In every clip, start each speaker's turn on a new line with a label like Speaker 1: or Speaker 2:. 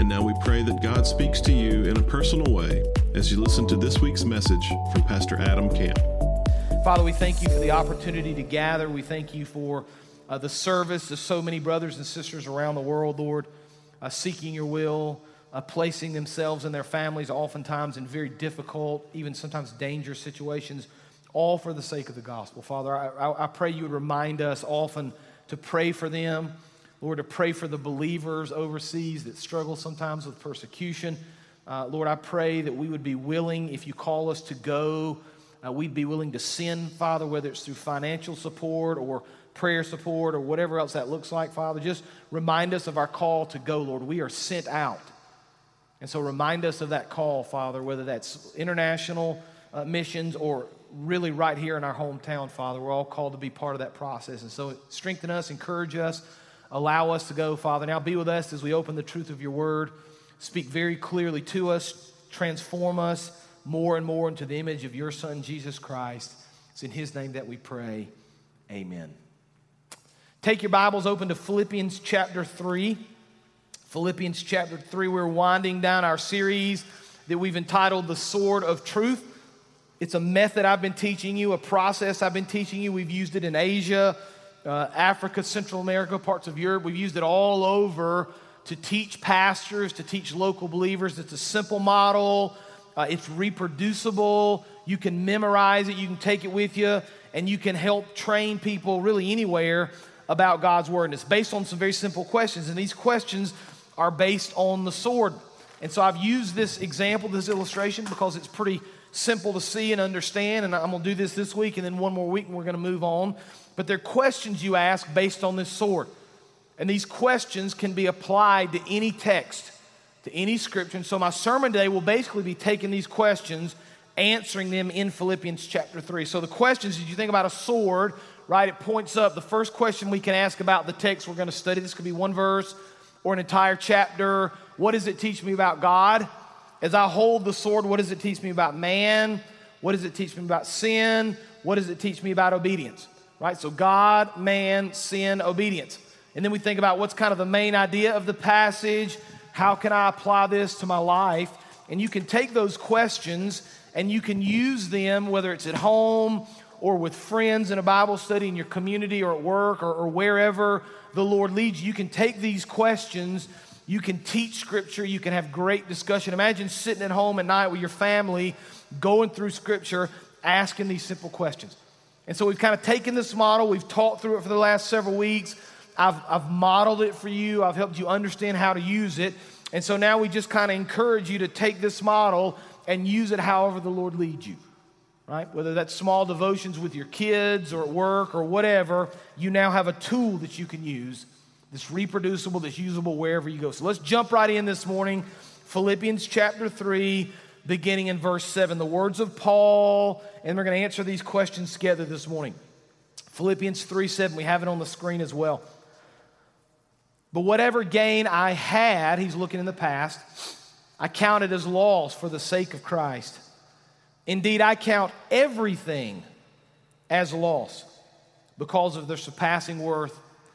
Speaker 1: And now we pray that God speaks to you in a personal way as you listen to this week's message from Pastor Adam Camp.
Speaker 2: Father, we thank you for the opportunity to gather. We thank you for uh, the service of so many brothers and sisters around the world, Lord, uh, seeking your will, uh, placing themselves and their families oftentimes in very difficult, even sometimes dangerous situations, all for the sake of the gospel. Father, I, I, I pray you would remind us often to pray for them Lord, to pray for the believers overseas that struggle sometimes with persecution. Uh, Lord, I pray that we would be willing, if you call us to go, uh, we'd be willing to send, Father, whether it's through financial support or prayer support or whatever else that looks like, Father. Just remind us of our call to go, Lord. We are sent out. And so remind us of that call, Father, whether that's international uh, missions or really right here in our hometown, Father. We're all called to be part of that process. And so strengthen us, encourage us allow us to go, Father. Now be with us as we open the truth of your word. Speak very clearly to us, transform us more and more into the image of your Son, Jesus Christ. It's in his name that we pray. Amen. Take your Bibles open to Philippians chapter 3. Philippians chapter 3, we're winding down our series that we've entitled The Sword of Truth. It's a method I've been teaching you, a process I've been teaching you. We've used it in Asia, uh, Africa, Central America, parts of Europe. We've used it all over to teach pastors, to teach local believers. It's a simple model, uh, it's reproducible. You can memorize it, you can take it with you, and you can help train people really anywhere about God's Word. And it's based on some very simple questions, and these questions are based on the sword. And so I've used this example, this illustration, because it's pretty simple to see and understand. And I'm going to do this this week, and then one more week, and we're going to move on but they're questions you ask based on this sword. And these questions can be applied to any text, to any scripture. And so my sermon today will basically be taking these questions, answering them in Philippians chapter 3. So the questions, as you think about a sword, right, it points up. The first question we can ask about the text we're going to study, this could be one verse or an entire chapter. What does it teach me about God? As I hold the sword, what does it teach me about man? What does it teach me about sin? What does it teach me about obedience? right? So God, man, sin, obedience. And then we think about what's kind of the main idea of the passage. How can I apply this to my life? And you can take those questions and you can use them, whether it's at home or with friends in a Bible study in your community or at work or, or wherever the Lord leads you. You can take these questions, you can teach scripture, you can have great discussion. Imagine sitting at home at night with your family, going through scripture, asking these simple questions. And so we've kind of taken this model, we've taught through it for the last several weeks. I've, I've modeled it for you, I've helped you understand how to use it. And so now we just kind of encourage you to take this model and use it however the Lord leads you, right? Whether that's small devotions with your kids or at work or whatever, you now have a tool that you can use that's reproducible, that's usable wherever you go. So let's jump right in this morning. Philippians chapter 3, beginning in verse 7. The words of Paul, and we're going to answer these questions together this morning. Philippians 3 7, we have it on the screen as well. But whatever gain I had, he's looking in the past, I counted as loss for the sake of Christ. Indeed, I count everything as loss because of the surpassing worth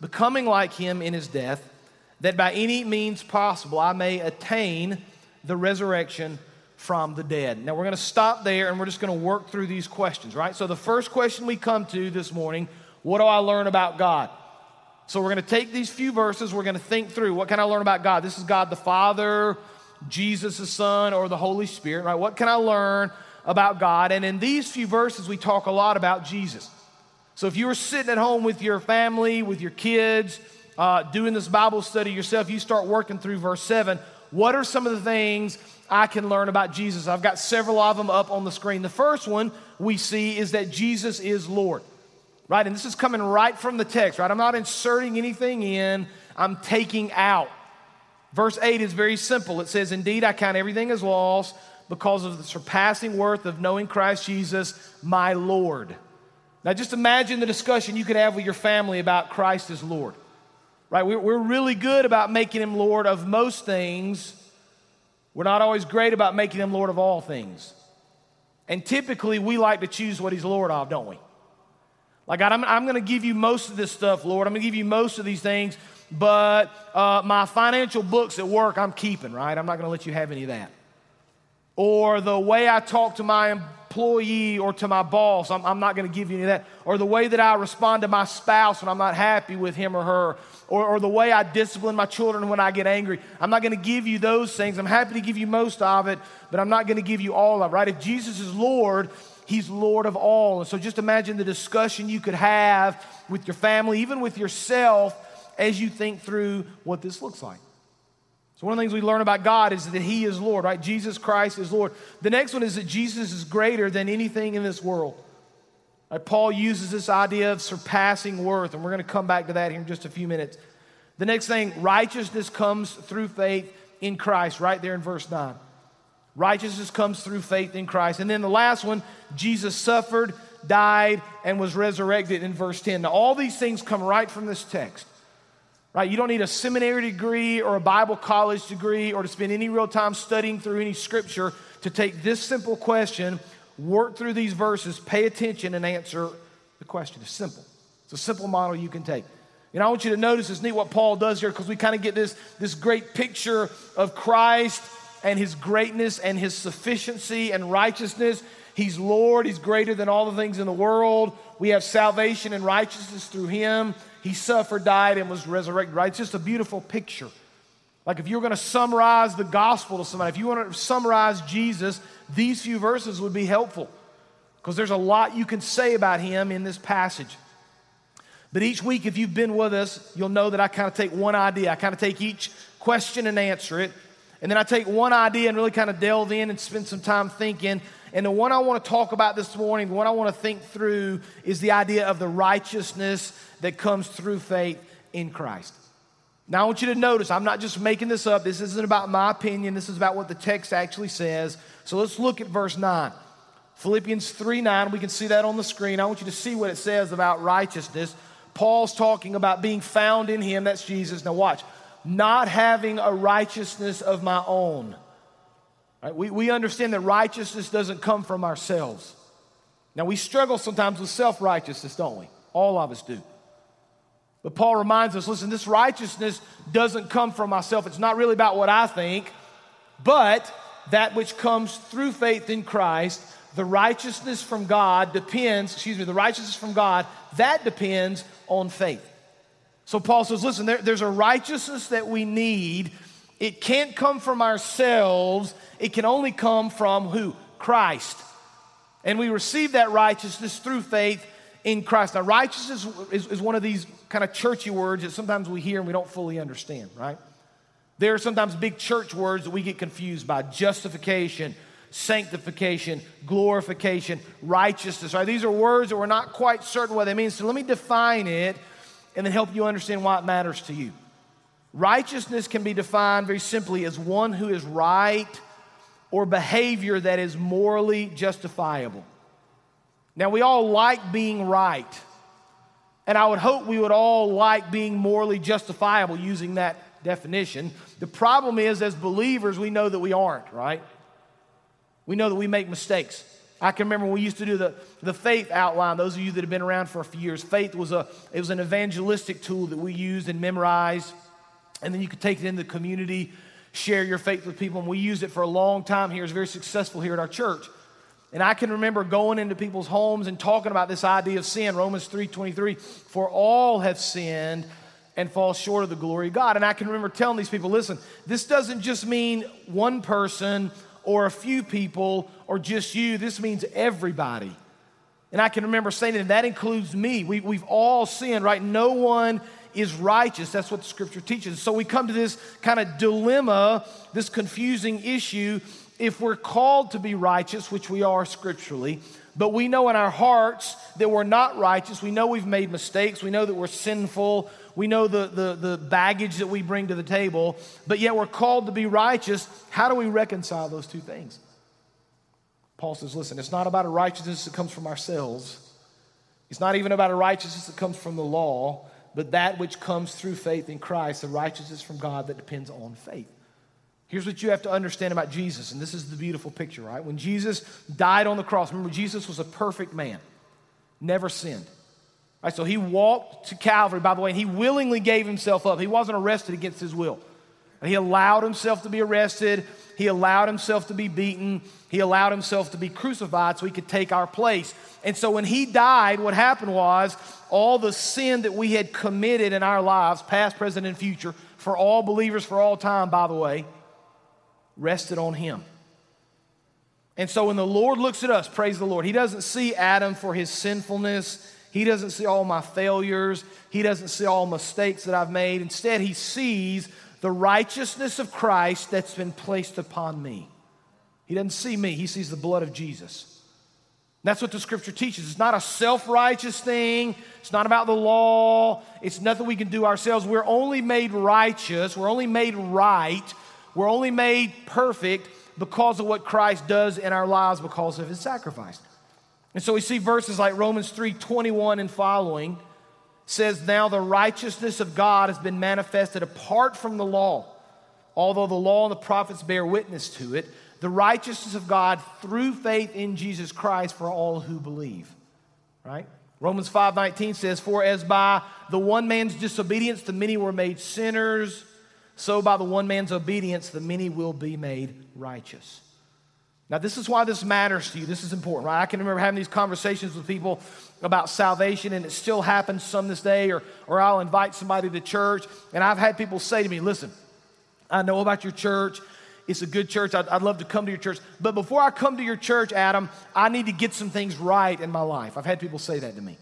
Speaker 2: becoming like him in his death, that by any means possible I may attain the resurrection from the dead. Now we're going to stop there and we're just going to work through these questions, right? So the first question we come to this morning, what do I learn about God? So we're going to take these few verses, we're going to think through what can I learn about God? This is God the Father, Jesus the Son or the Holy Spirit, right? What can I learn about God? And in these few verses, we talk a lot about Jesus. So if you were sitting at home with your family, with your kids, uh, doing this Bible study yourself, you start working through verse 7. What are some of the things I can learn about Jesus? I've got several of them up on the screen. The first one we see is that Jesus is Lord, right? And this is coming right from the text, right? I'm not inserting anything in, I'm taking out. Verse 8 is very simple. It says, Indeed, I count everything as loss because of the surpassing worth of knowing Christ Jesus, my Lord. Now, just imagine the discussion you could have with your family about Christ as Lord right? We're really good about making him Lord of most things. We're not always great about making him Lord of all things. And typically, we like to choose what he's Lord of, don't we? Like, God, I'm, I'm going to give you most of this stuff, Lord. I'm going to give you most of these things, but uh, my financial books at work, I'm keeping, right? I'm not going to let you have any of that. Or the way I talk to my employee or to my boss, I'm, I'm not going to give you any of that. Or the way that I respond to my spouse when I'm not happy with him or her or, or the way I discipline my children when I get angry. I'm not going to give you those things. I'm happy to give you most of it, but I'm not going to give you all of it, right? If Jesus is Lord, He's Lord of all. And so just imagine the discussion you could have with your family, even with yourself, as you think through what this looks like. So, one of the things we learn about God is that He is Lord, right? Jesus Christ is Lord. The next one is that Jesus is greater than anything in this world. Right, Paul uses this idea of surpassing worth, and we're going to come back to that here in just a few minutes. The next thing, righteousness comes through faith in Christ, right there in verse 9. Righteousness comes through faith in Christ. And then the last one, Jesus suffered, died, and was resurrected in verse 10. Now, all these things come right from this text. Right? You don't need a seminary degree or a Bible college degree or to spend any real time studying through any scripture to take this simple question work through these verses, pay attention, and answer the question. It's simple. It's a simple model you can take. And I want you to notice it's neat what Paul does here because we kind of get this, this great picture of Christ and his greatness and his sufficiency and righteousness. He's Lord, he's greater than all the things in the world. We have salvation and righteousness through him. He suffered, died, and was resurrected, right? It's just a beautiful picture. Like if you were going to summarize the gospel to somebody, if you want to summarize Jesus, these few verses would be helpful because there's a lot you can say about him in this passage. But each week, if you've been with us, you'll know that I kind of take one idea. I kind of take each question and answer it. And then I take one idea and really kind of delve in and spend some time thinking. And the one I want to talk about this morning, the one I want to think through, is the idea of the righteousness that comes through faith in Christ. Now, I want you to notice, I'm not just making this up. This isn't about my opinion. This is about what the text actually says. So let's look at verse 9. Philippians 3 9, we can see that on the screen. I want you to see what it says about righteousness. Paul's talking about being found in him, that's Jesus. Now, watch, not having a righteousness of my own. Right? We, we understand that righteousness doesn't come from ourselves. Now, we struggle sometimes with self righteousness, don't we? All of us do. But Paul reminds us listen, this righteousness doesn't come from myself. It's not really about what I think, but that which comes through faith in Christ. The righteousness from God depends, excuse me, the righteousness from God, that depends on faith. So Paul says, listen, there, there's a righteousness that we need. It can't come from ourselves, it can only come from who? Christ. And we receive that righteousness through faith in Christ. Now, righteousness is, is one of these kind of churchy words that sometimes we hear and we don't fully understand, right? There are sometimes big church words that we get confused by justification, sanctification, glorification, righteousness, right? These are words that we're not quite certain what they mean. So let me define it and then help you understand why it matters to you. Righteousness can be defined very simply as one who is right or behavior that is morally justifiable. Now, we all like being right. And I would hope we would all like being morally justifiable using that definition. The problem is, as believers, we know that we aren't, right? We know that we make mistakes. I can remember when we used to do the, the faith outline. Those of you that have been around for a few years, faith was, a, it was an evangelistic tool that we used and memorized. And then you could take it into the community, share your faith with people. And we used it for a long time here. It's very successful here at our church. And I can remember going into people's homes and talking about this idea of sin, Romans 3:23, for all have sinned and fall short of the glory of God. And I can remember telling these people listen, this doesn't just mean one person or a few people or just you, this means everybody. And I can remember saying that that includes me. We, we've all sinned, right? No one is righteous. That's what the scripture teaches. So we come to this kind of dilemma, this confusing issue. If we're called to be righteous, which we are scripturally, but we know in our hearts that we're not righteous, we know we've made mistakes, we know that we're sinful, we know the, the, the baggage that we bring to the table, but yet we're called to be righteous. How do we reconcile those two things? Paul says, listen, it's not about a righteousness that comes from ourselves. It's not even about a righteousness that comes from the law, but that which comes through faith in Christ, the righteousness from God that depends on faith. Here's what you have to understand about Jesus, and this is the beautiful picture, right? When Jesus died on the cross, remember, Jesus was a perfect man, never sinned. Right, so he walked to Calvary, by the way, and he willingly gave himself up. He wasn't arrested against his will. He allowed himself to be arrested. He allowed himself to be beaten. He allowed himself to be crucified so he could take our place. And so when he died, what happened was all the sin that we had committed in our lives, past, present, and future, for all believers for all time, by the way, rested on him. And so when the Lord looks at us, praise the Lord, he doesn't see Adam for his sinfulness. He doesn't see all my failures. He doesn't see all mistakes that I've made. Instead, he sees the righteousness of Christ that's been placed upon me. He doesn't see me, he sees the blood of Jesus. That's what the scripture teaches. It's not a self righteous thing. It's not about the law. It's nothing we can do ourselves. We're only made righteous. We're only made right. We're only made perfect because of what Christ does in our lives because of his sacrifice. And so we see verses like Romans 3 21 and following says, Now the righteousness of God has been manifested apart from the law, although the law and the prophets bear witness to it the righteousness of God through faith in Jesus Christ for all who believe. Right? Romans 5:19 says, "For as by the one man's disobedience the many were made sinners, so by the one man's obedience the many will be made righteous." Now, this is why this matters to you. This is important, right? I can remember having these conversations with people about salvation, and it still happens some this day, or, or I'll invite somebody to church, and I've had people say to me, Listen, I know about your church. It's a good church. I'd, I'd, love to come to your church. But before I come to your church, Adam, I need to get some things right in my life. I've had people say that to me.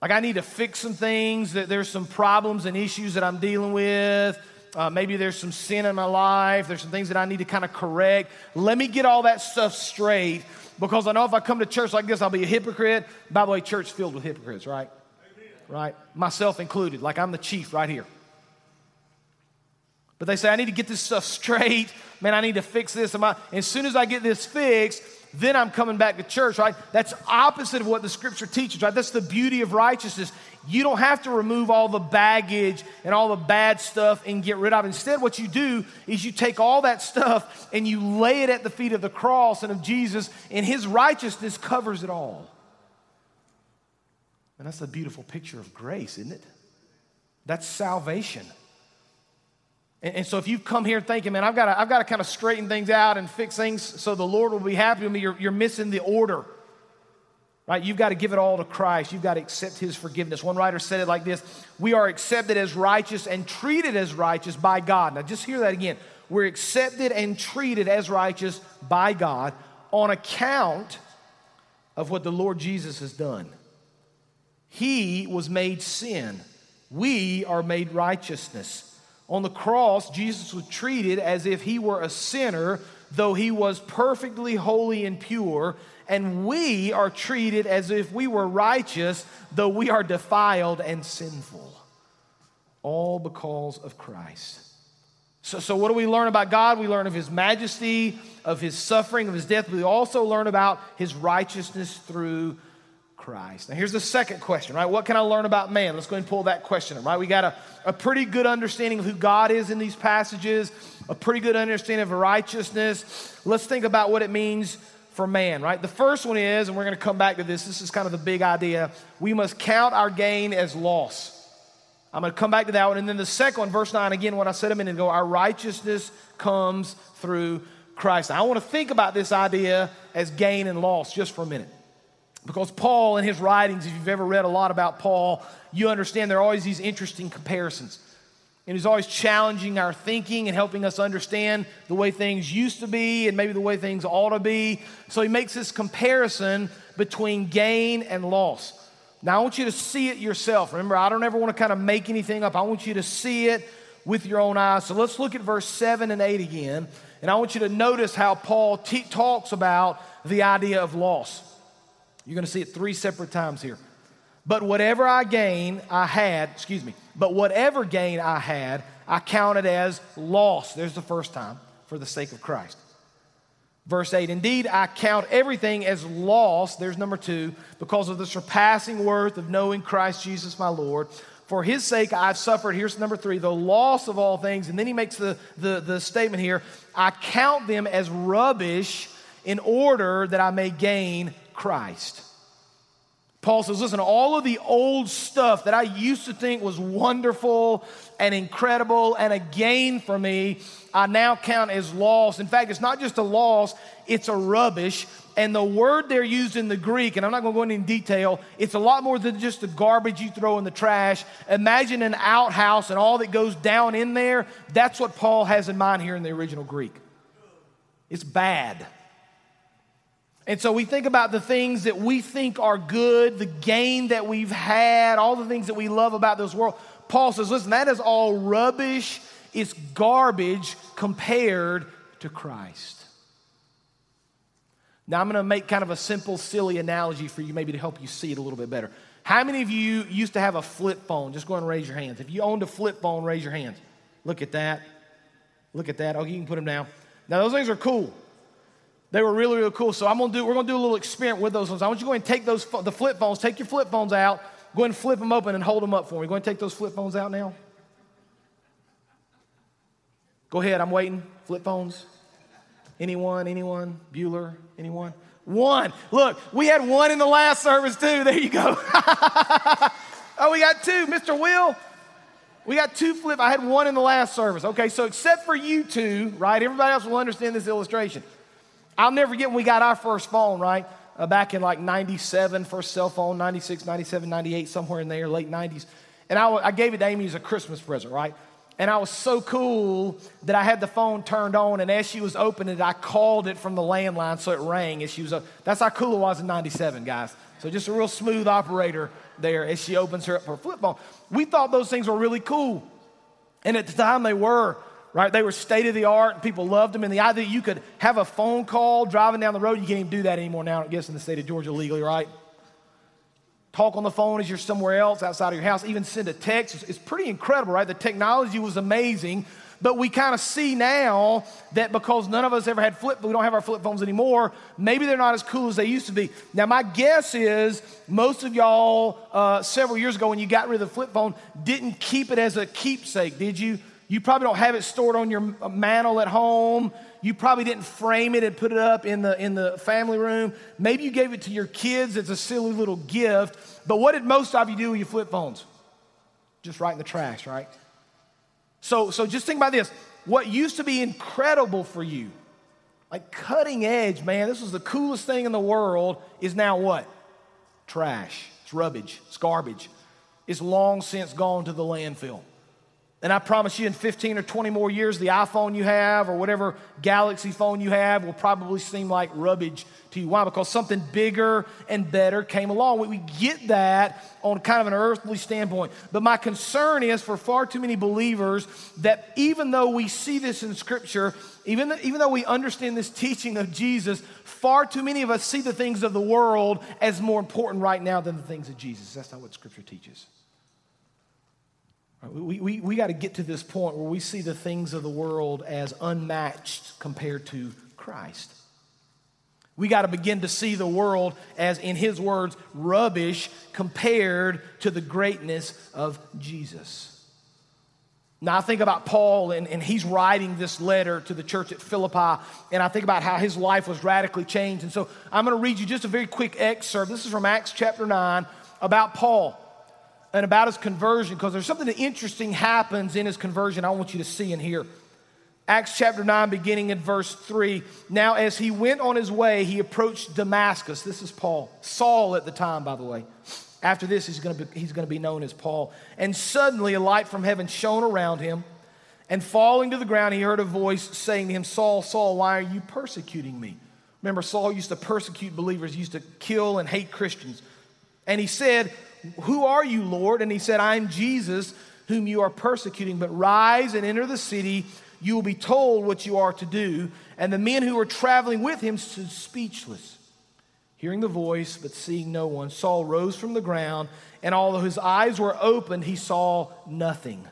Speaker 2: Like, I need to fix some things, that there's some problems and issues that I'm dealing with. Uh, maybe there's some sin in my life. There's some things that I need to kind of correct. Let me get all that stuff straight because I know if I come to church like this, I'll be a hypocrite. By the way, church filled with hypocrites, right? Amen. Right? Myself included. Like I'm the chief right here. But they say, I need to get this stuff straight. Man, I need to fix this. And As soon as I get this fixed, then I'm coming back to church, right? That's opposite of what the scripture teaches, right? That's the beauty of righteousness. You don't have to remove all the baggage and all the bad stuff and get rid of. It. Instead, what you do is you take all that stuff and you lay it at the feet of the cross and of Jesus, and his righteousness covers it all. And that's a beautiful picture of grace, isn't it? That's salvation. And, and so if you've come here thinking, man, I've got to, I've got to kind of straighten things out and fix things so the Lord will be happy with me, you're, you're missing the order. Right? You've got to give it all to Christ. You've got to accept his forgiveness. One writer said it like this We are accepted as righteous and treated as righteous by God. Now, just hear that again. We're accepted and treated as righteous by God on account of what the Lord Jesus has done. He was made sin, we are made righteousness. On the cross, Jesus was treated as if he were a sinner, though he was perfectly holy and pure. And we are treated as if we were righteous, though we are defiled and sinful. All because of Christ. So, so, what do we learn about God? We learn of His majesty, of His suffering, of His death. We also learn about His righteousness through Christ. Now, here's the second question, right? What can I learn about man? Let's go and pull that question right? We got a, a pretty good understanding of who God is in these passages, a pretty good understanding of righteousness. Let's think about what it means for man, right? The first one is, and we're going to come back to this, this is kind of the big idea we must count our gain as loss. I'm going to come back to that one. And then the second one, verse 9, again, what I said a minute ago, our righteousness comes through Christ. Now, I want to think about this idea as gain and loss just for a minute. Because Paul, in his writings, if you've ever read a lot about Paul, you understand there are always these interesting comparisons. And he's always challenging our thinking and helping us understand the way things used to be and maybe the way things ought to be. So he makes this comparison between gain and loss. Now, I want you to see it yourself. Remember, I don't ever want to kind of make anything up. I want you to see it with your own eyes. So let's look at verse 7 and 8 again. And I want you to notice how Paul t- talks about the idea of loss. You're going to see it three separate times here. But whatever I gain, I had, excuse me, but whatever gain I had, I counted as loss. There's the first time for the sake of Christ. Verse 8, indeed, I count everything as loss. There's number two, because of the surpassing worth of knowing Christ Jesus my Lord. For his sake, I've suffered, here's number three, the loss of all things. And then he makes the, the, the statement here I count them as rubbish in order that I may gain Christ. Paul says, listen, all of the old stuff that I used to think was wonderful and incredible and a gain for me, I now count as loss. In fact, it's not just a loss, it's a rubbish. And the word they're used in the Greek, and I'm not going to go into detail, it's a lot more than just the garbage you throw in the trash. Imagine an outhouse and all that goes down in there. That's what Paul has in mind here in the original Greek. It's bad. And so we think about the things that we think are good, the gain that we've had, all the things that we love about this world. Paul says, listen, that is all rubbish, it's garbage compared to Christ. Now, I'm going to make kind of a simple, silly analogy for you, maybe to help you see it a little bit better. How many of you used to have a flip phone? Just go and raise your hands. If you owned a flip phone, raise your hands. Look at that. Look at that. Okay, you can put them down. Now, those things are cool. They were really, really cool. So I'm gonna do, we're gonna do a little experiment with those ones. I want you to go and take those, the flip phones, take your flip phones out, go ahead and flip them open and hold them up for me. Go ahead and take those flip phones out now. Go ahead, I'm waiting. Flip phones. Anyone, anyone? Bueller, anyone? One. Look, we had one in the last service too. There you go. oh, we got two. Mr. Will, we got two flip. I had one in the last service. Okay, so except for you two, right? Everybody else will understand this illustration. I'll never forget when we got our first phone, right? Uh, back in like 97, first cell phone, 96, 97, 98, somewhere in there, late 90s. And I, I gave it to Amy as a Christmas present, right? And I was so cool that I had the phone turned on, and as she was opening it, I called it from the landline so it rang as she was. That's how cool it was in 97, guys. So just a real smooth operator there as she opens her, up her flip phone. We thought those things were really cool. And at the time they were right? They were state of the art and people loved them. And the idea that you could have a phone call driving down the road, you can't even do that anymore now, I guess, in the state of Georgia legally, right? Talk on the phone as you're somewhere else outside of your house, even send a text. It's, it's pretty incredible, right? The technology was amazing. But we kind of see now that because none of us ever had flip, we don't have our flip phones anymore, maybe they're not as cool as they used to be. Now, my guess is most of y'all uh, several years ago when you got rid of the flip phone didn't keep it as a keepsake, did you? You probably don't have it stored on your uh, mantle at home. You probably didn't frame it and put it up in the, in the family room. Maybe you gave it to your kids as a silly little gift. But what did most of you do with your flip phones? Just right in the trash, right? So, so just think about this. What used to be incredible for you, like cutting edge, man, this was the coolest thing in the world, is now what? Trash. It's rubbish. It's garbage. It's long since gone to the landfill. And I promise you, in 15 or 20 more years, the iPhone you have or whatever Galaxy phone you have will probably seem like rubbish to you. Why? Because something bigger and better came along. We get that on kind of an earthly standpoint. But my concern is for far too many believers that even though we see this in Scripture, even, even though we understand this teaching of Jesus, far too many of us see the things of the world as more important right now than the things of Jesus. That's not what Scripture teaches. We, we, we got to get to this point where we see the things of the world as unmatched compared to Christ. We got to begin to see the world as, in his words, rubbish compared to the greatness of Jesus. Now, I think about Paul, and, and he's writing this letter to the church at Philippi, and I think about how his life was radically changed. And so I'm going to read you just a very quick excerpt. This is from Acts chapter 9 about Paul and about his conversion because there's something interesting happens in his conversion I want you to see and hear. Acts chapter 9, beginning in verse 3. Now, as he went on his way, he approached Damascus. This is Paul. Saul at the time, by the way. After this, he's going to be, he's going to be known as Paul. And suddenly, a light from heaven shone around him. And falling to the ground, he heard a voice saying to him, Saul, Saul, why are you persecuting me? Remember, Saul used to persecute believers, used to kill and hate Christians. And he said, Who are you, Lord? And he said, I'm Jesus, whom you are persecuting. But rise and enter the city you will be told what you are to do. And the men who were traveling with him stood speechless. Hearing the voice, but seeing no one, Saul rose from the ground, and although his eyes were opened, he saw nothing.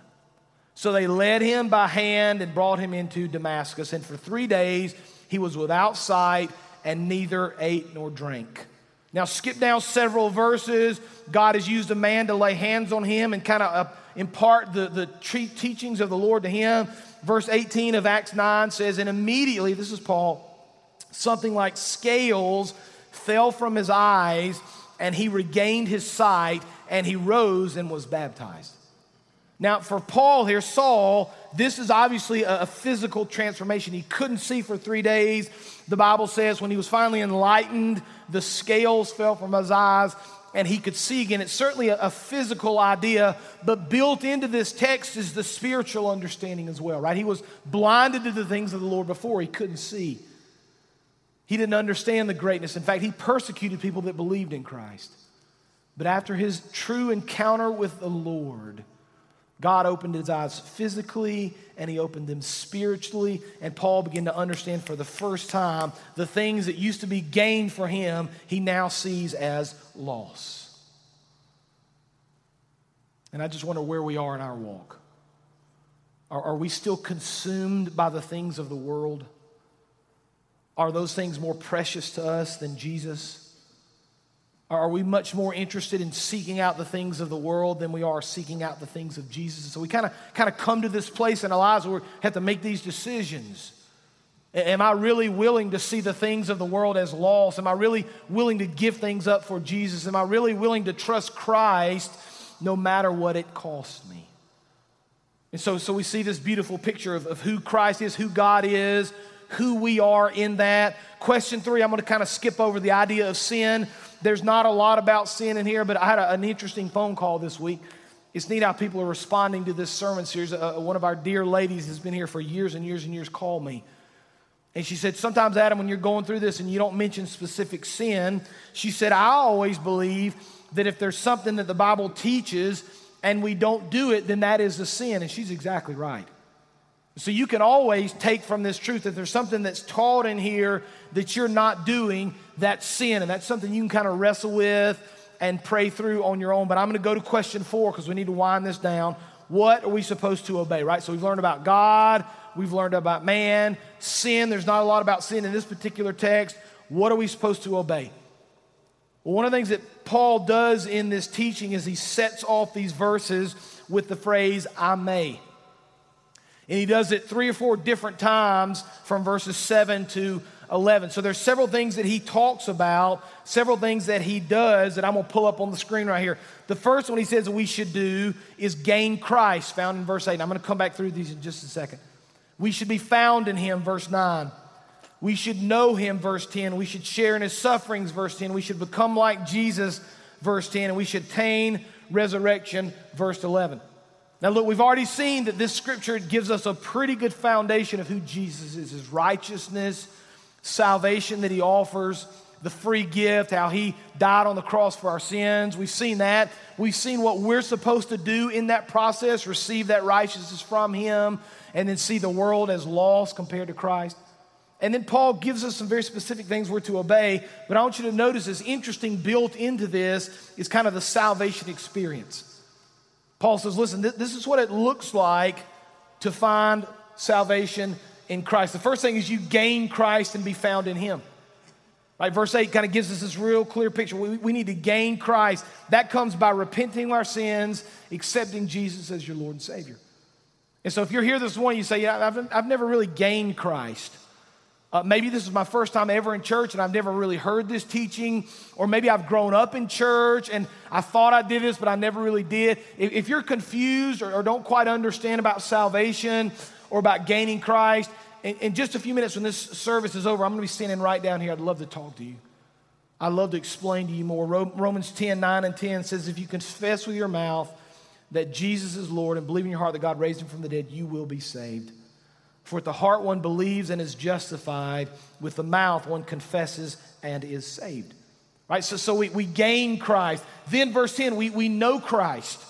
Speaker 2: So they led him by hand and brought him into Damascus. And for three days he was without sight and neither ate nor drank. Now, skip down several verses. God has used a man to lay hands on him and kind of uh, impart the, the teachings of the Lord to him. Verse 18 of Acts 9 says, And immediately, this is Paul, something like scales fell from his eyes, and he regained his sight, and he rose and was baptized. Now, for Paul here, Saul, this is obviously a, physical transformation. He couldn't see for three days. The Bible says when he was finally enlightened, the scales fell from his eyes and he could see again. It's certainly a, physical idea, but built into this text is the spiritual understanding as well, right? He was blinded to the things of the Lord before, he couldn't see. He didn't understand the greatness. In fact, he persecuted people that believed in Christ. But after his true encounter with the Lord, God opened his eyes physically and he opened them spiritually. And Paul began to understand for the first time the things that used to be gain for him, he now sees as loss. And I just wonder where we are in our walk. Are, are we still consumed by the things of the world? Are those things more precious to us than Jesus? Are we much more interested in seeking out the things of the world than we are seeking out the things of Jesus? So we kind of kind of come to this place in our lives where we have to make these decisions. Am I really willing to see the things of the world as lost? Am I really willing to give things up for Jesus? Am I really willing to trust Christ no matter what it costs me? And so, so we see this beautiful picture of, of who Christ is, who God is, who we are in that. Question three, I'm going to kind of skip over the idea of sin there's not a lot about sin in here, but I had a, an interesting phone call this week. It's neat how people are responding to this sermon series. Uh, one of our dear ladies has been here for years and years and years called me. And she said, Sometimes, Adam, when you're going through this and you don't mention specific sin, she said, I always believe that if there's something that the Bible teaches and we don't do it, then that is a sin. And she's exactly right. So you can always take from this truth that there's something that's taught in here that you're not doing, that's sin. And that's something you can kind of wrestle with and pray through on your own. But I'm going to go to question four because we need to wind this down. What are we supposed to obey, right? So we've learned about God, we've learned about man, sin. There's not a lot about sin in this particular text. What are we supposed to obey? Well, one of the things that Paul does in this teaching is he sets off these verses with the phrase, I may. And he does it three or four different times from verses 7 to 11. So there's several things that he talks about, several things that he does that I'm going to pull up on the screen right here. The first one he says we should do is gain Christ, found in verse 8. And I'm going to come back through these in just a second. We should be found in him, verse 9. We should know him, verse 10. We should share in his sufferings, verse 10. We should become like Jesus, verse 10. And we should attain resurrection, verse 11. Now, look, we've already seen that this scripture gives us a pretty good foundation of who Jesus is his righteousness, salvation that he offers, the free gift, how he died on the cross for our sins. We've seen that. We've seen what we're supposed to do in that process receive that righteousness from him, and then see the world as lost compared to Christ. And then Paul gives us some very specific things we're to obey, but I want you to notice this interesting built into this is kind of the salvation experience. Paul says, listen, this is what it looks like to find salvation in Christ. The first thing is you gain Christ and be found in Him. Right, verse 8 kind of gives us this real clear picture. We, we need to gain Christ. That comes by repenting our sins, accepting Jesus as your Lord and Savior. And so if you're here this morning, you say, Yeah, I've, I've never really gained Christ. Uh, maybe this is my first time ever in church and I've never really heard this teaching, or maybe I've grown up in church and I thought I did this, but I never really did. If, if you're confused or, or don't quite understand about salvation, or about gaining Christ, in, in just a few minutes when this service is over, I'm going to be standing right down here. I'd love to talk to you. I'd love to explain to you more. Romans 10 9 and 10 says, If you confess with your mouth that Jesus is Lord and believe in your heart that God raised him from the dead, you will be saved. For with the heart one believes and is justified, with the mouth one confesses and is saved. Right? So, so we, we gain Christ. Then, verse 10, we, we know Christ.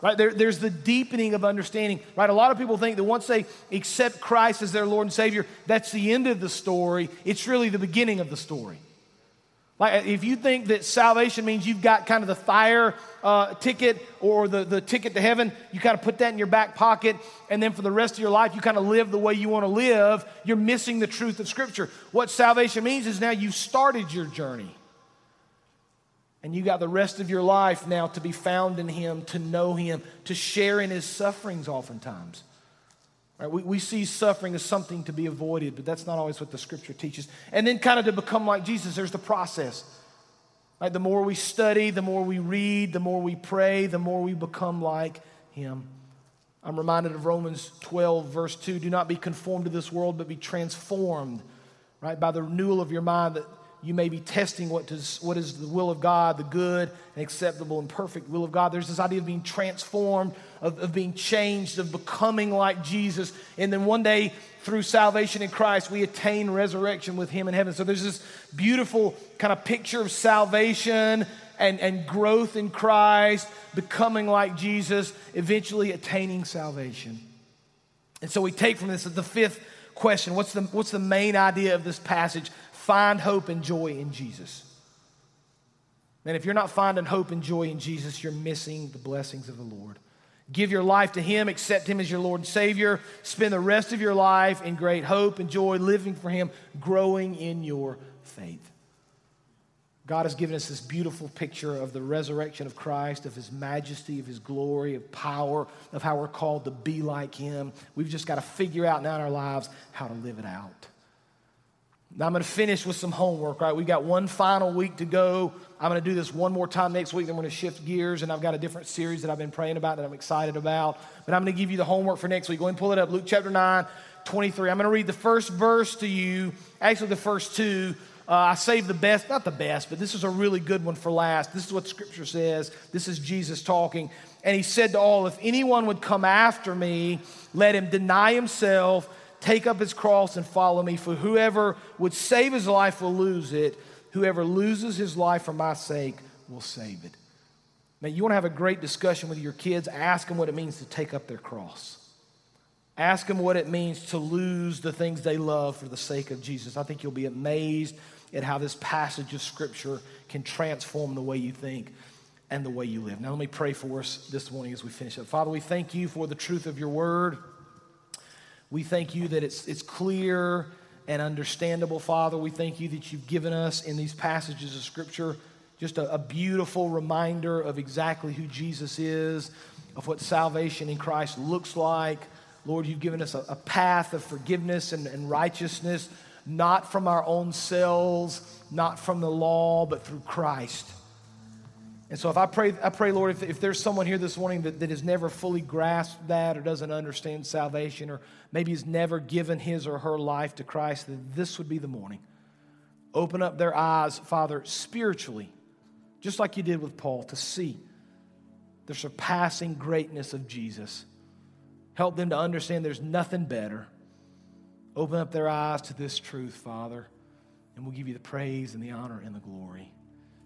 Speaker 2: Right? There, there's the deepening of understanding. Right? A lot of people think that once they accept Christ as their Lord and Savior, that's the end of the story. It's really the beginning of the story. Like if you think that salvation means you've got kind of the fire uh, ticket or the, the ticket to heaven, you kind of put that in your back pocket, and then for the rest of your life, you kind of live the way you want to live, you're missing the truth of Scripture. What salvation means is now you've started your journey. And you got the rest of your life now to be found in Him, to know Him, to share in His sufferings oftentimes. Right? We, we see suffering as something to be avoided, but that's not always what the scripture teaches. And then, kind of to become like Jesus, there's the process. Right? The more we study, the more we read, the more we pray, the more we become like Him. I'm reminded of Romans 12, verse 2 do not be conformed to this world, but be transformed right, by the renewal of your mind that you may be testing what is, what is the will of God, the good and acceptable and perfect will of God. There's this idea of being transformed, of, of being changed, of becoming like Jesus. And then one day, through salvation in Christ, we attain resurrection with Him in heaven. So there's this beautiful kind of picture of salvation and, and growth in Christ, becoming like Jesus, eventually attaining salvation. And so we take from this the fifth question what's the, what's the main idea of this passage? Find hope and joy in Jesus. And if you're not finding hope and joy in Jesus, you're missing the blessings of the Lord. Give your life to Him, accept Him as your Lord and Savior. Spend the rest of your life in great hope and joy, living for Him, growing in your faith. God has given us this beautiful picture of the resurrection of Christ, of His majesty, of His glory, of power, of how we're called to be like Him. We've just got to figure out now in our lives how to live it out. Now I'm going to finish with some homework, right? We got one final week to go. I'm going to do this one more time next week. Then I'm going to shift gears, and I've got a different series that I've been praying about that I'm excited about. But I'm going to give you the homework for next week. Go ahead and pull it up. Luke chapter 9, 23. I'm going to read the first verse to you, actually, the first two. Uh, I saved the best, not the best, but this is a really good one for last. This is what Scripture says. This is Jesus talking. And he said to all, If anyone would come after me, let him deny himself Take up his cross and follow me. For whoever would save his life will lose it. Whoever loses his life for my sake will save it. Now, you want to have a great discussion with your kids, ask them what it means to take up their cross. Ask them what it means to lose the things they love for the sake of Jesus. I think you'll be amazed at how this passage of Scripture can transform the way you think and the way you live. Now, let me pray for us this morning as we finish up. Father, we thank you for the truth of your word. We thank you that it's, it's clear and understandable, Father. We thank you that you've given us in these passages of Scripture just a, a beautiful reminder of exactly who Jesus is, of what salvation in Christ looks like. Lord, you've given us a, a path of forgiveness and, and righteousness, not from our own selves, not from the law, but through Christ. And so if I pray, I pray, Lord, if, if there's someone here this morning that, that has never fully grasped that or doesn't understand salvation or maybe has never given his or her life to Christ, that this would be the morning. Open up their eyes, Father, spiritually, just like you did with Paul, to see the surpassing greatness of Jesus. Help them to understand there's nothing better. Open up their eyes to this truth, Father, and we'll give you the praise and the honor and the glory.